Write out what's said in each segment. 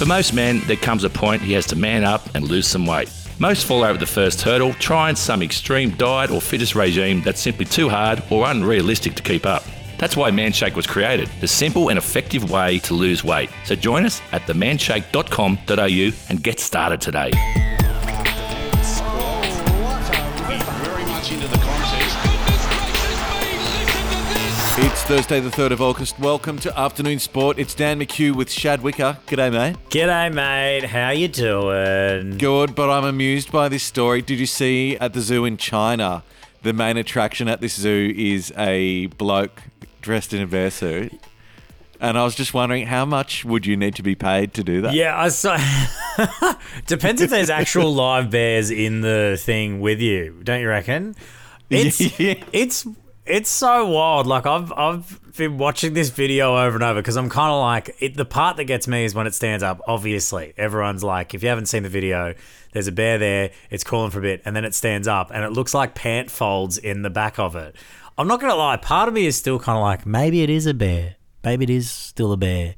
For most men, there comes a point he has to man up and lose some weight. Most fall over the first hurdle, trying some extreme diet or fitness regime that's simply too hard or unrealistic to keep up. That's why Manshake was created, the simple and effective way to lose weight. So join us at themanshake.com.au and get started today. Thursday, the 3rd of August. Welcome to Afternoon Sport. It's Dan McHugh with Shad Wicka. G'day, mate. G'day, mate. How you doing? Good, but I'm amused by this story. Did you see at the zoo in China, the main attraction at this zoo is a bloke dressed in a bear suit? And I was just wondering, how much would you need to be paid to do that? Yeah, I saw. Depends if there's actual live bears in the thing with you, don't you reckon? It's Yeah. it's it's so wild. Like I've I've been watching this video over and over because I'm kind of like it, the part that gets me is when it stands up. Obviously, everyone's like, if you haven't seen the video, there's a bear there. It's calling for a bit, and then it stands up, and it looks like pant folds in the back of it. I'm not gonna lie. Part of me is still kind of like, maybe it is a bear. Maybe it is still a bear.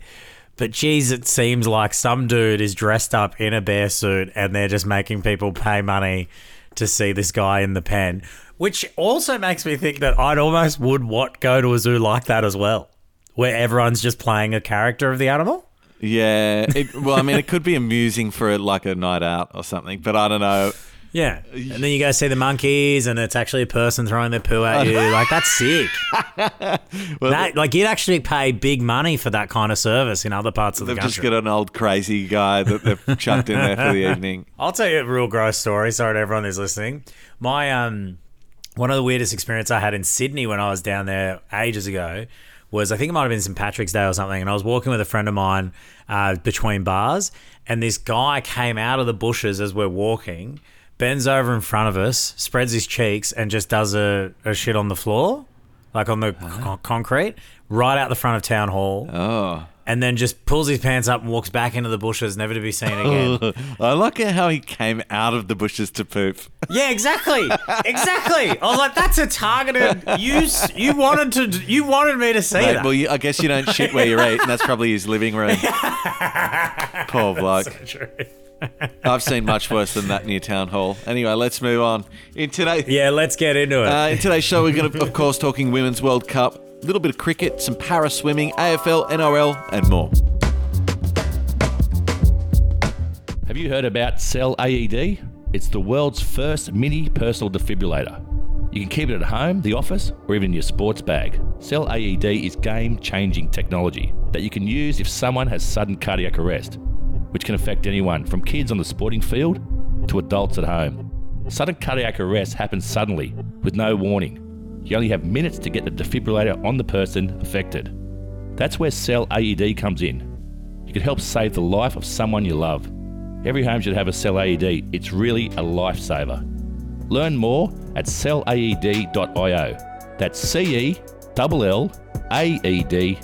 But geez, it seems like some dude is dressed up in a bear suit and they're just making people pay money to see this guy in the pen. Which also makes me think that I'd almost would what go to a zoo like that as well, where everyone's just playing a character of the animal. Yeah. It, well, I mean, it could be amusing for like a night out or something, but I don't know. Yeah, and then you go see the monkeys, and it's actually a person throwing their poo at you. Like that's sick. That- like you'd actually pay big money for that kind of service in other parts of the country. They've country. just got an old crazy guy that they've chucked in there for the evening. I'll tell you a real gross story. Sorry to everyone who's listening. My um, one of the weirdest experience I had in Sydney when I was down there ages ago was I think it might have been St Patrick's Day or something, and I was walking with a friend of mine uh, between bars, and this guy came out of the bushes as we're walking, bends over in front of us, spreads his cheeks, and just does a, a shit on the floor, like on the con- concrete, right out the front of town hall. Oh. And then just pulls his pants up and walks back into the bushes, never to be seen again. I like how he came out of the bushes to poop. Yeah, exactly, exactly. I was like, "That's a targeted. You s- you wanted to you wanted me to see Mate, that." well, you, I guess you don't shit where you eat, and that's probably his living room. Poor bloke. I've seen much worse than that near town hall. Anyway, let's move on. In today, yeah, let's get into it. uh, in today's show, we're going to, of course, talking Women's World Cup, a little bit of cricket, some para swimming, AFL, NRL, and more. Have you heard about Cell AED? It's the world's first mini personal defibrillator. You can keep it at home, the office, or even in your sports bag. Cell AED is game changing technology that you can use if someone has sudden cardiac arrest, which can affect anyone from kids on the sporting field to adults at home. Sudden cardiac arrest happens suddenly, with no warning. You only have minutes to get the defibrillator on the person affected. That's where Cell AED comes in. You can help save the life of someone you love. Every home should have a Cell AED. It's really a lifesaver. Learn more at cellaed.io. That's C E L L A E D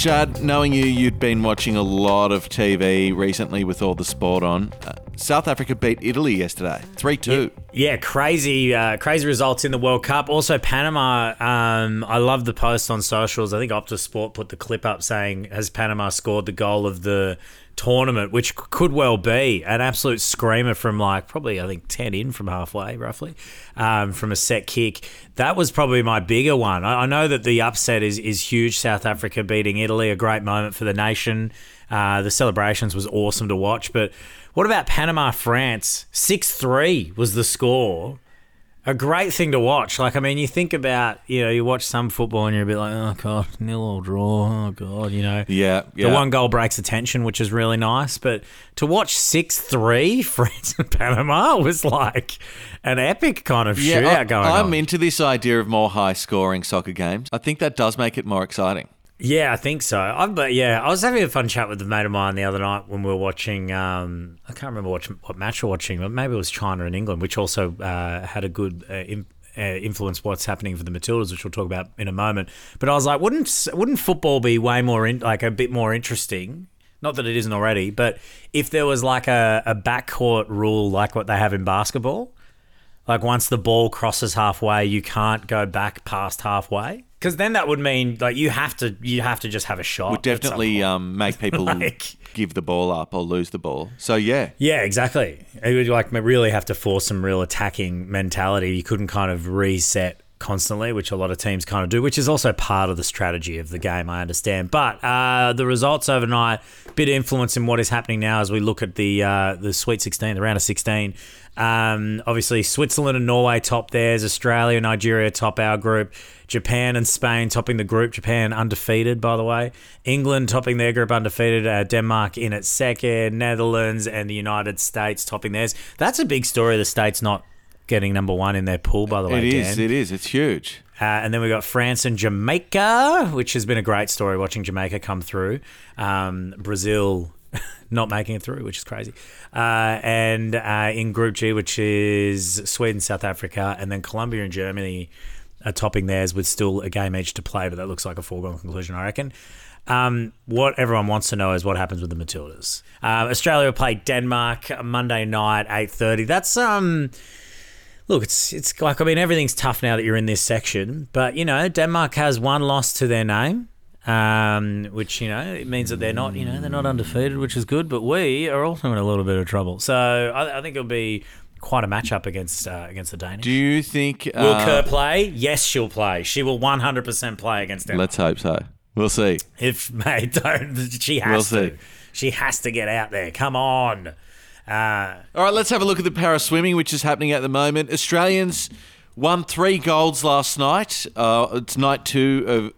Shad, knowing you, you'd been watching a lot of TV recently with all the sport on. Uh, South Africa beat Italy yesterday, 3 2. yeah, crazy, uh, crazy results in the World Cup. Also, Panama. Um, I love the post on socials. I think Optus Sport put the clip up saying, "Has Panama scored the goal of the tournament?" Which could well be an absolute screamer from like probably I think ten in from halfway, roughly, um, from a set kick. That was probably my bigger one. I, I know that the upset is is huge. South Africa beating Italy, a great moment for the nation. Uh, the celebrations was awesome to watch, but what about Panama France? 6 3 was the score. A great thing to watch. Like, I mean, you think about, you know, you watch some football and you're a bit like, oh, God, nil or draw. Oh, God, you know. Yeah, yeah. The one goal breaks the tension, which is really nice. But to watch 6 3 France and Panama was like an epic kind of shootout I, going I'm on. into this idea of more high scoring soccer games. I think that does make it more exciting. Yeah, I think so. I, but yeah, I was having a fun chat with a mate of mine the other night when we were watching. Um, I can't remember what, what match we were watching, but maybe it was China and England, which also uh, had a good uh, uh, influence what's happening for the Matildas, which we'll talk about in a moment. But I was like, wouldn't wouldn't football be way more in, like a bit more interesting? Not that it isn't already, but if there was like a, a backcourt rule like what they have in basketball. Like once the ball crosses halfway, you can't go back past halfway because then that would mean like you have to you have to just have a shot. Would definitely um, make people Like- give the ball up or lose the ball. So yeah, Yeah, exactly. It would like really have to force some real attacking mentality. You couldn't kind of reset constantly, which a lot of teams kind of do, which is also part of the strategy of the game. I understand, but uh, the results overnight bit of influence in what is happening now as we look at the uh, the Sweet 16, the round of 16. Um, obviously, Switzerland and Norway top theirs, Australia, Nigeria top our group, Japan and Spain topping the group. Japan undefeated, by the way. England topping their group undefeated. Uh, Denmark in at second. Netherlands and the United States topping theirs. That's a big story. The states not getting number one in their pool, by the way. it is. Dan. It is. It's huge. Uh, and then we've got France and Jamaica, which has been a great story watching Jamaica come through. Um, Brazil not making it through, which is crazy. Uh, and uh, in Group G, which is Sweden, South Africa, and then Colombia and Germany are topping theirs with still a game each to play, but that looks like a foregone conclusion, I reckon. Um, what everyone wants to know is what happens with the Matildas. Uh, Australia will play Denmark Monday night, eight thirty. That's um, look, it's it's like I mean everything's tough now that you're in this section, but you know Denmark has one loss to their name, um, which you know it means that they're not you know they're not undefeated, which is good. But we are also in a little bit of trouble, so I, I think it'll be quite a matchup against uh, against the Danish. Do you think? will uh, Kerr play? Yes, she'll play. She will 100% play against Denmark. Let's hope so. We'll see. If mate, don't she has We'll to. see. She has to get out there. Come on. Uh, All right, let's have a look at the para swimming, which is happening at the moment. Australians won three golds last night. Uh, it's night two of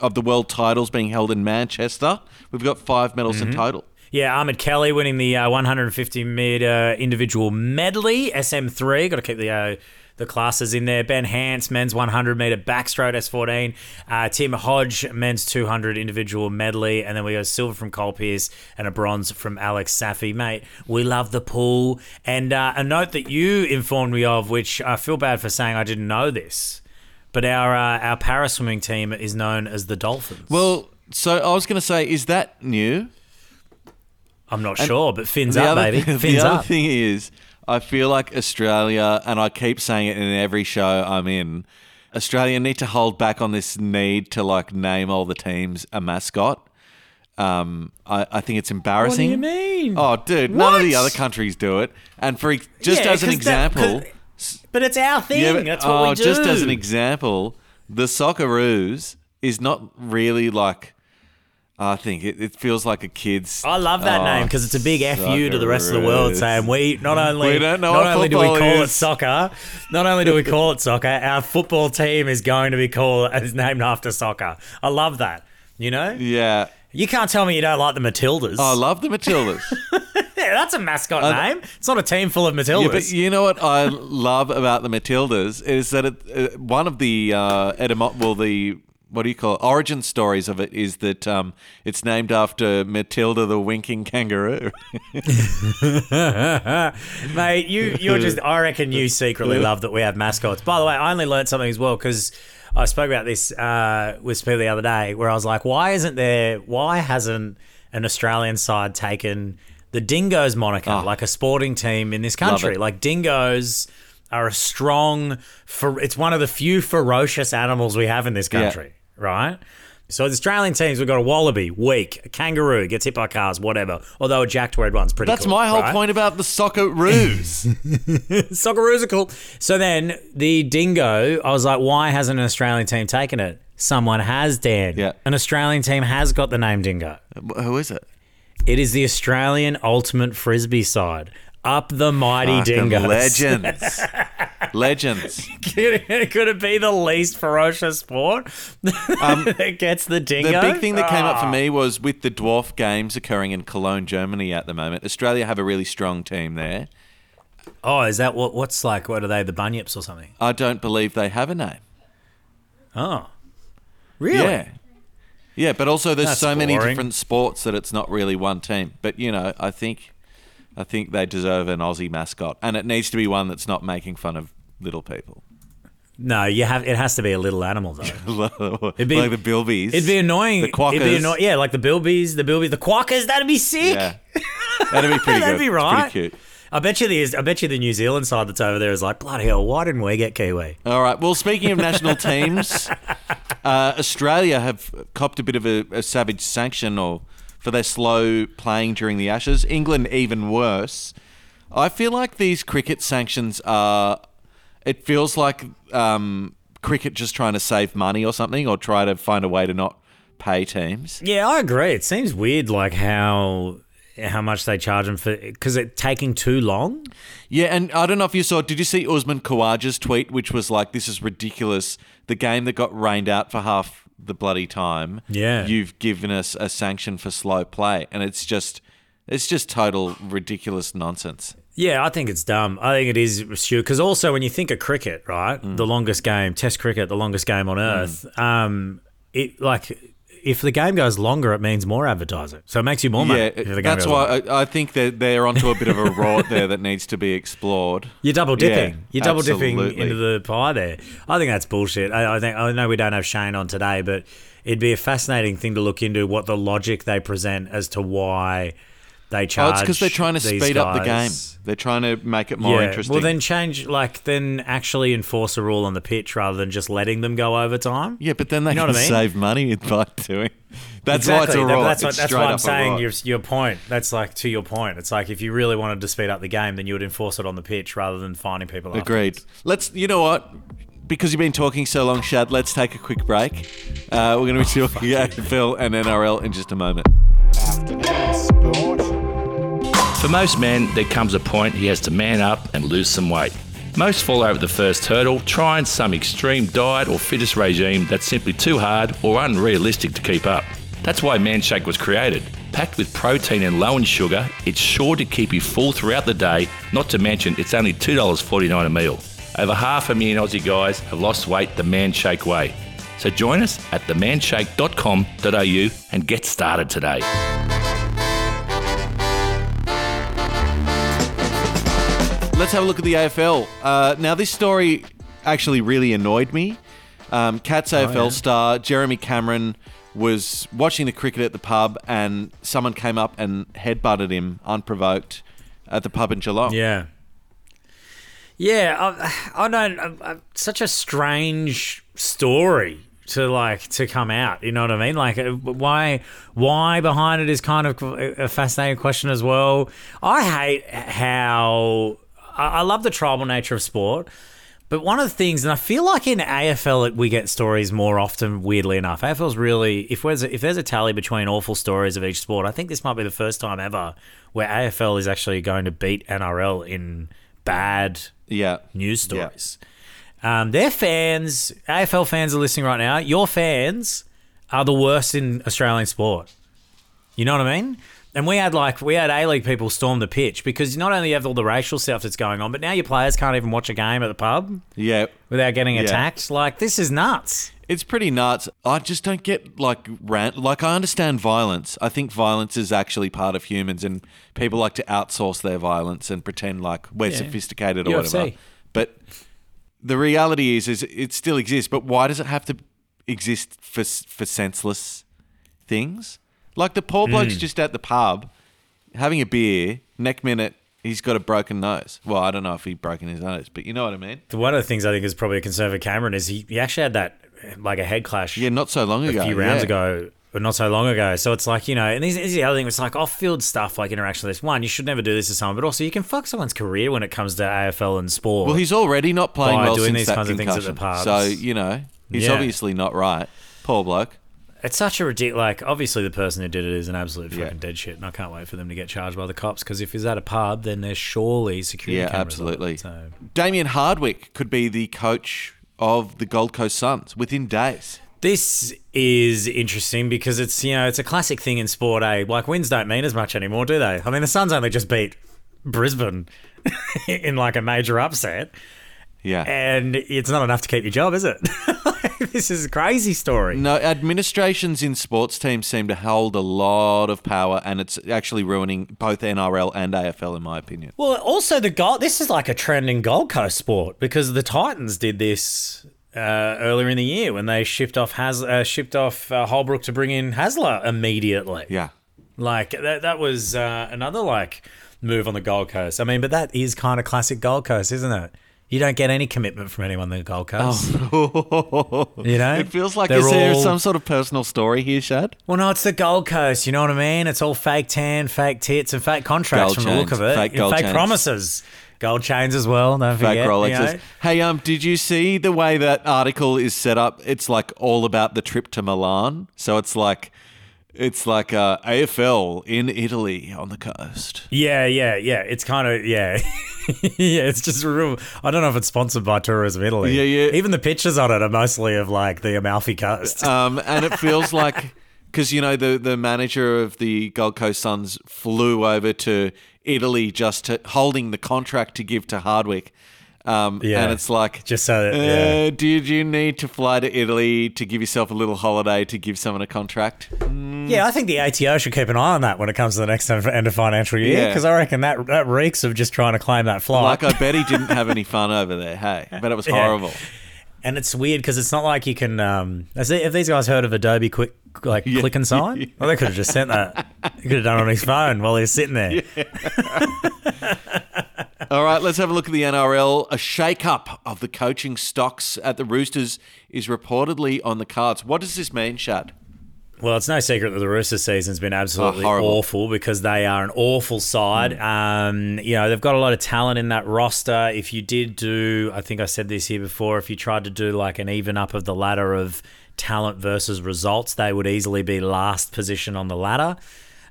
of the world titles being held in Manchester. We've got five medals Mm-hmm. in total. yeah, Ahmed Kelly winning the uh, 150 meter individual medley SM3. Got to keep the uh, the classes in there. Ben Hance men's 100 meter backstroke S14. Uh, Tim Hodge men's 200 individual medley, and then we got silver from Col Pearse and a bronze from Alex Saffy. Mate, we love the pool. And uh, a note that you informed me of, which I feel bad for saying I didn't know this. But our uh, our para swimming team is known as the Dolphins. Well, so I was going to say, is that new? I'm not sure, but fins up, other, baby. the Fins other up. thing is, I feel like Australia, and I keep saying it in every show I'm in. Australia need to hold back on this need to like name all the teams a mascot. Um, I, I think it's embarrassing. What do you mean? Oh, dude, none of the other countries do it. And for just Yeah, as an 'cause that- But it's our thing. yeah, but- That's what oh, we do. just as an example, the Socceroos is not really like. I think it, it feels like a kid's. I love that oh, name because it's a big fu to the rest of the world, saying we not only We don't know not only do we call it soccer, not only do we call it soccer, our football team is going to be called is named after soccer. I love that. You know, Yeah. you can't tell me you don't like the Matildas. I love the Matildas. yeah, that's a mascot I- name. It's not a team full of Matildas. Yeah, but you know what I love about the Matildas is that it, uh, one of the uh, etymo- well, the what do you call it? origin stories of it is that um, it's named after Matilda the winking kangaroo. Mate, you you're just I reckon you secretly love that we have mascots. By the way, I only learned something as well because I spoke about this uh, with Spee the other day where I was like, why isn't there why hasn't an Australian side taken the Dingoes moniker like a sporting team in this country? Like Dingoes are a strong for it's one of the few ferocious animals we have in this country, right? So the Australian teams, we've got a wallaby, weak, a kangaroo, gets hit by cars, whatever. Although a jacked red one's pretty That's cool, my whole right? point about the Socceroos. Socceroos are cool. So then the dingo, I was like, why hasn't an Australian team taken it? Someone has, Dan. Yeah. An Australian team has got the name dingo. Who is it? It is the Australian Ultimate Frisbee side. Up the mighty Fucking dingoes. legends. legends. Could it be the least ferocious sport that gets the dingo? Um, The big thing that came up for Ah. me was with the dwarf games occurring in Cologne, Germany at the moment. Australia have a really strong team there. Oh, is that what? What's like? What are they? The bunyips or something? I don't believe they have a name. Oh, really? Yeah. Yeah, but also there's That's so many different sports that it's not really one team. But you know, I think I think they deserve an Aussie mascot. And it needs to be one that's not making fun of little people. No, you have. It has to be a little animal though. like be- like the Bilbies. It'd be annoying. The quackers. It'd be anno- yeah, like the bilbies, the bilbies, the quackers. That'd be sick. Yeah. That'd be pretty That'd good. be It's right. pretty cute. I bet you the I bet you the New Zealand side that's over there is like bloody hell. Why didn't we get Kiwi? All right. Well, speaking of national teams, uh, Australia have copped a bit of a, a savage sanction or for their slow playing during the Ashes. England even worse. I feel like these cricket sanctions are. It feels like um, cricket just trying to save money or something, or try to find a way to not pay teams. Yeah, I agree. It seems weird, like how how much they charge them for because it's taking too long. Yeah, and I don't know if you saw. Did you see Usman Khawaja's tweet, which was like, "This is ridiculous. The game that got rained out for half the bloody time. Yeah. you've given us a sanction for slow play, and it's just, it's just total ridiculous nonsense. Yeah, I think it's dumb. I think it is stupid because also when you think of cricket, right, Mm. the longest game, Test cricket, the longest game on earth. Um, it like if the game goes longer, it means more advertising, so it makes you more money. yeah, if the game that's why I, I think that they're onto a bit of a rot there that needs to be explored. You're double dipping. Yeah, You're double dipping into the pie there. I think that's bullshit. I, I think I know we don't have Shane on today, but it'd be a fascinating thing to look into what the logic they present as to why they Oh, it's because they're trying to these speed up the game. They're trying to make it more yeah. interesting. Well, then change like then actually enforce a rule on the pitch rather than just letting them go overtime. yeah, but then they You know can what I mean? save money by doing. That's exactly. why it's a That- That's, what, It's that's straight why I'm up saying your, your point. That's like to your point. It's like if you really wanted to speed up the game, then you would enforce it on the pitch rather than finding people. Agreed. afterwards. Let's. You know what? Because you've been talking so long, Shad. Let's take a quick break. Uh, we're going to be talking about AFL and NRL in just a moment. Afternoon sport. For most men, there comes a point he has to man up and lose some weight. Most fall over the first hurdle, trying some extreme diet or fitness regime that's simply too hard or unrealistic to keep up. That's why Manshake was created. Packed with protein and low in sugar, it's sure to keep you full throughout the day, not to mention it's only $2.49 a meal. Over half a million Aussie guys have lost weight the Manshake way. So join us at themanshake.com.au and get started today. Let's have a look at the AFL. Uh, now, this story actually really annoyed me. Um, Cats AFL yeah. star Jeremy Cameron was watching the cricket at the pub, and someone came up and headbutted him unprovoked at the pub in Geelong. Yeah. Yeah, I, I don't. I, I, such a strange story to like to come out. You know what I mean? Like, uh, why? Why behind it is kind of a fascinating question as well. I hate how I, I love the tribal nature of sport. But one of the things, and I feel like in AFL it- we get stories more often. Weirdly enough, AFL's really if there's a, if there's a tally between awful stories of each sport, I think this might be the first time ever where AFL is actually going to beat NRL in bad Yeah. news Yeah. stories. Um, their fans, AFL fans are listening right now. Your fans are the worst in Australian sport. You know what I mean? And we had like we had A League people storm the pitch because not only have all the racial stuff that's going on, but now your players can't even watch a game at the pub Yeah. without getting Yeah. attacked. Like this is nuts. It's pretty nuts. I just don't get like rant. Like I understand violence. I think violence is actually part of humans, and people like to outsource their violence and pretend like we're Yeah. sophisticated or UFC. whatever. But the reality is, is it still exists. But why does it have to exist for for senseless things? Like the poor Hmm. bloke's just at the pub having a beer. Next minute, he's got a broken nose. Well, I don't know if he broken his nose, but you know what I mean. One of the things I think is probably a concern for Cameron is he, he actually had that like a head clash Yeah, not so long ago. a few rounds yeah. ago, but not so long ago. So it's like you know, and this this is the other thing. It's like off-field stuff, like interaction with this. One, you should never do this to someone, but also you can fuck someone's career when it comes to AFL and sport. Well, he's already not playing by well doing since these that kinds of things at the concussion. pubs. So you know he's Yeah. obviously not right. Poor bloke. It's such a ridiculous. Like, obviously, the person who did it is an absolute fucking Yeah. dead shit, and I can't wait for them to get charged by the cops. Because if he's at a pub, then there's surely security. Yeah, absolutely. So Damien Hardwick could be the coach of the Gold Coast Suns within days. This is interesting because it's you know it's a classic thing in sport. Eh, like wins don't mean as much anymore, do they? I mean, the Suns only just beat Brisbane in like a major upset, Yeah. and it's not enough to keep your job, is it? this is a crazy story. no, administrations in sports teams seem to hold a lot of power, and it's actually ruining both NRL and AFL, in my opinion. Well, also the Gold. This is like a trend in Gold Coast sport because the Titans did this uh, earlier in the year when they shipped off Has uh, shipped off uh, Holbrook to bring in Hasler immediately. Yeah. Like that, that was uh, another like move on the Gold Coast. I mean, but that is kind of classic Gold Coast, isn't it? You don't get any commitment from anyone on the Gold Coast. You know? It feels like is there all- some sort of personal story here, Shad? Well, no, it's the Gold Coast. You know what I mean? It's all fake tan, fake tits, and fake contracts Gold from the look of it. fake gold fake chains. promises, gold chains as well. Don't Fake forget. Rolexes. you know? Hey, um, did you see the way that article is set up? It's like all about the trip to Milan. So it's like it's like uh, AFL in Italy on the coast. Yeah, yeah, yeah. It's kind of yeah, yeah. It's just real. I don't know if it's sponsored by Tourism Italy. Yeah, yeah. Even the pictures on it are mostly of like the Amalfi Coast. Um, and it feels like because you know the the manager of the Gold Coast Suns flew over to Italy just to holding the contract to give to Hardwick. Um, Yeah. and it's like Just so that- uh, yeah. did you need to fly to Italy to give yourself a little holiday to give someone a contract? yeah, I think the ATO should keep an eye on that when it comes to the next end of financial year Yeah. because I reckon that that reeks of just trying to claim that flight. Like I bet he didn't have any fun over there. Hey, but it was Yeah. horrible. And it's weird because it's not like you can. Um, have these guys heard of Adobe Quick like Yeah. click and sign? Well, they could have just sent that. He could have done it on his phone while he was sitting there. All right, let's have a look at the NRL. A shake-up of the coaching stocks at the Roosters is reportedly on the cards. What does this mean, Shad? Well, it's no secret that the Roosters season's been absolutely Oh, awful because they are an awful side. Um, you know, they've got a lot of talent in that roster. If you did do, I think I said this here before, if you tried to do like an even up of the ladder of talent versus results, they would easily be last position on the ladder.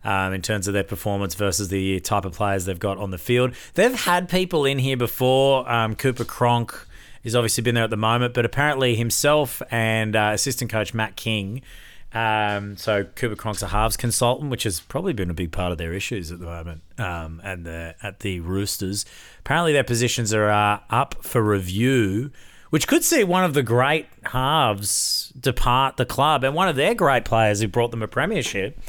Um, in terms of their performance versus the type of players they've got on the field, they've had people in here before. Um, Cooper Cronk has obviously been there at the moment, but apparently himself and uh, assistant coach Matt King um, so Cooper Cronk's a halves consultant, which has probably been a big part of their issues at the moment. Um, and the, at the Roosters, apparently their positions are uh, up for review, which could see one of the great halves depart the club, and one of their great players who brought them a premiership,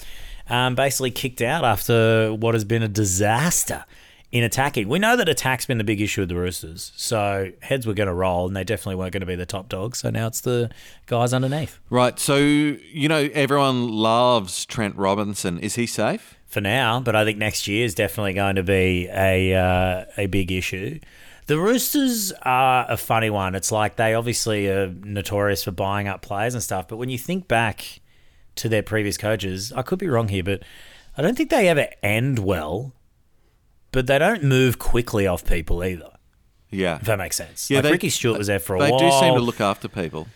um, basically kicked out after what has been a disaster in attacking. We know that attack's been the big issue with the Roosters, so heads were going to roll, and they definitely weren't going to be the top dogs. So now it's the guys underneath. Right, so you know everyone loves Trent Robinson. Is he safe? for now, but I think next year is definitely going to be a uh, a big issue. The Roosters are a funny one. It's like they obviously are notorious for buying up players and stuff, but when you think back to their previous coaches, I could be wrong here, but I don't think they ever end well. But they don't move quickly off people either. Yeah, If that makes sense. Yeah, like they- Ricky Stuart was there for a they while. They do seem to look after people.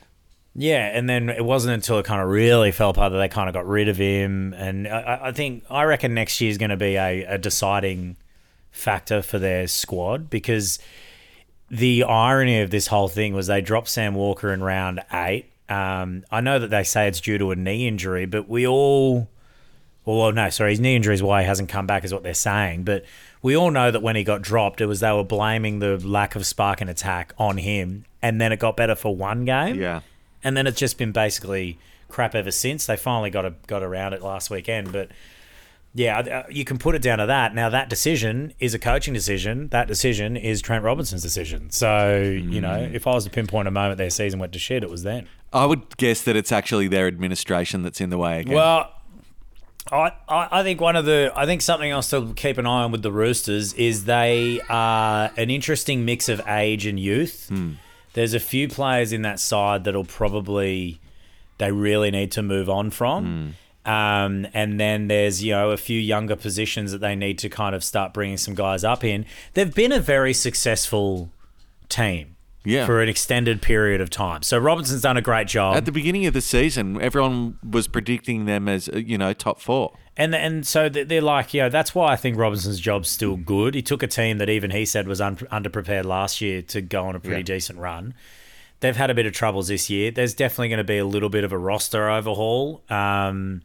Yeah, and then it wasn't until it kind of really fell apart that they kind of got rid of him. And I- I, think I reckon next year is going to be a, a deciding factor for their squad because the irony of this whole thing was they dropped Sam Walker in round eight. Um, I know that they say it's due to a knee injury, but we all, well, no, sorry, his knee injury is why he hasn't come back, is what they're saying. But we all know that when he got dropped, it was they were blaming the lack of spark and attack on him, and then it got better for one game Yeah, and then it's just been basically crap ever since. They finally got a, got around it last weekend, but yeah, uh, you can put it down to that. Now that decision is a coaching decision. That decision is Trent Robinson's decision. So you know, hmm. if I was to pinpoint a moment their season went to shit, it was then. I would guess that it's actually their administration that's in the way again. Well, I, I I think one of the I think something else to keep an eye on with the Roosters is they are an interesting mix of age and youth. Hmm. There's a few players in that side that'll probably they really need to move on from. Hmm. Um, and then there's you know a few younger positions that they need to kind of start bringing some guys up in. They've been a very successful team Yeah. for an extended period of time. So Robinson's done a great job. At the beginning of the season, everyone was predicting them as uh, you know top four. And and so they- they're like, you know, that's why I think Robinson's job's still good. He took a team that even he said was un- underprepared last year to go on a pretty decent run. They've had a bit of troubles this year. There's definitely going to be a little bit of a roster overhaul, um,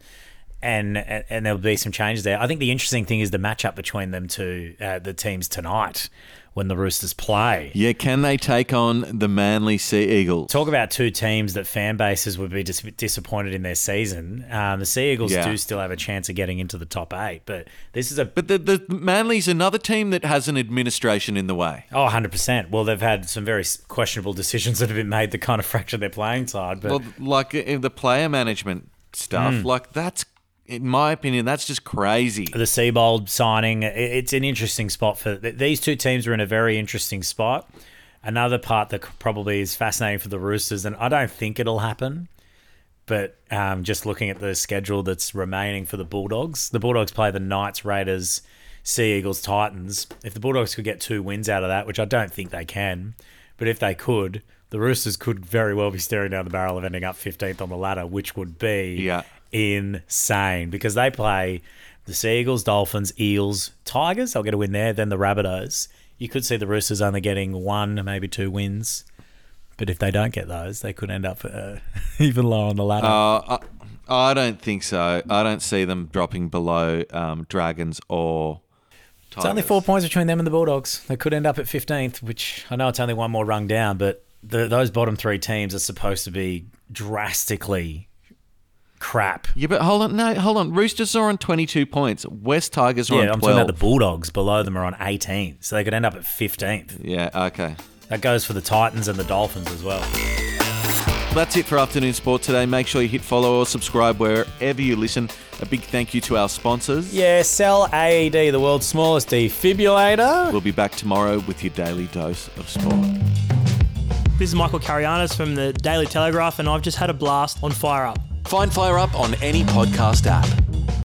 and and there'll be some changes there. I think the interesting thing is the matchup between them two, uh, the teams tonight when the Roosters play. Yeah, can they take on the Manly Sea Eagles? Talk about two teams that fan bases would be dis- disappointed in their season. Um, the Sea Eagles Yeah. do still have a chance of getting into the top eight, but this is a But the, the Manly's another team that has an administration in the way. Oh, 100%. Well, they've had some very questionable decisions that have been made that kind of fracture their playing side. But Well, like the player management stuff, Hmm. like that's in my opinion, that's just crazy. the Seibold signing, it's an interesting spot for these two teams are in a very interesting spot. Another part that probably is fascinating for the Roosters, and I don't think it'll happen. But um, just looking at the schedule that's remaining for the Bulldogs, the Bulldogs play the Knights, Raiders, Sea Eagles, Titans. If the Bulldogs could get two wins out of that, which I don't think they can, but if they could, the Roosters could very well be staring down the barrel of ending up 15th on the ladder, which would be Yeah. Insane because they play the Seagulls, Dolphins, Eels, Tigers. They'll get a win there. Then the Rabbitohs. You could see the Roosters only getting one, maybe two wins. But if they don't get those, they could end up uh, even lower on the ladder. Uh, I, I don't think so. I don't see them dropping below um, Dragons or. it's only four points between them and the Bulldogs. They could end up at 15th, which I know it's only one more rung down, but the, those bottom three teams are supposed to be drastically crap. Yeah, but hold on, no, hold on. Roosters are on twenty-two points. West Tigers are Yeah, on I'm twelve. talking about the Bulldogs. Below them are on 18, so they could end up at 15th. yeah, okay. That goes for the Titans and the Dolphins as well. That's it for afternoon sport today. Make sure you hit follow or subscribe wherever you listen. A big thank you to our sponsors. Yeah, Cell AED, the world's smallest defibrillator. We'll be back tomorrow with your daily dose of sport. This is Michael Carayannis from the Daily Telegraph, and I've just had a blast on Fire Up. Find Fire Up on any podcast app.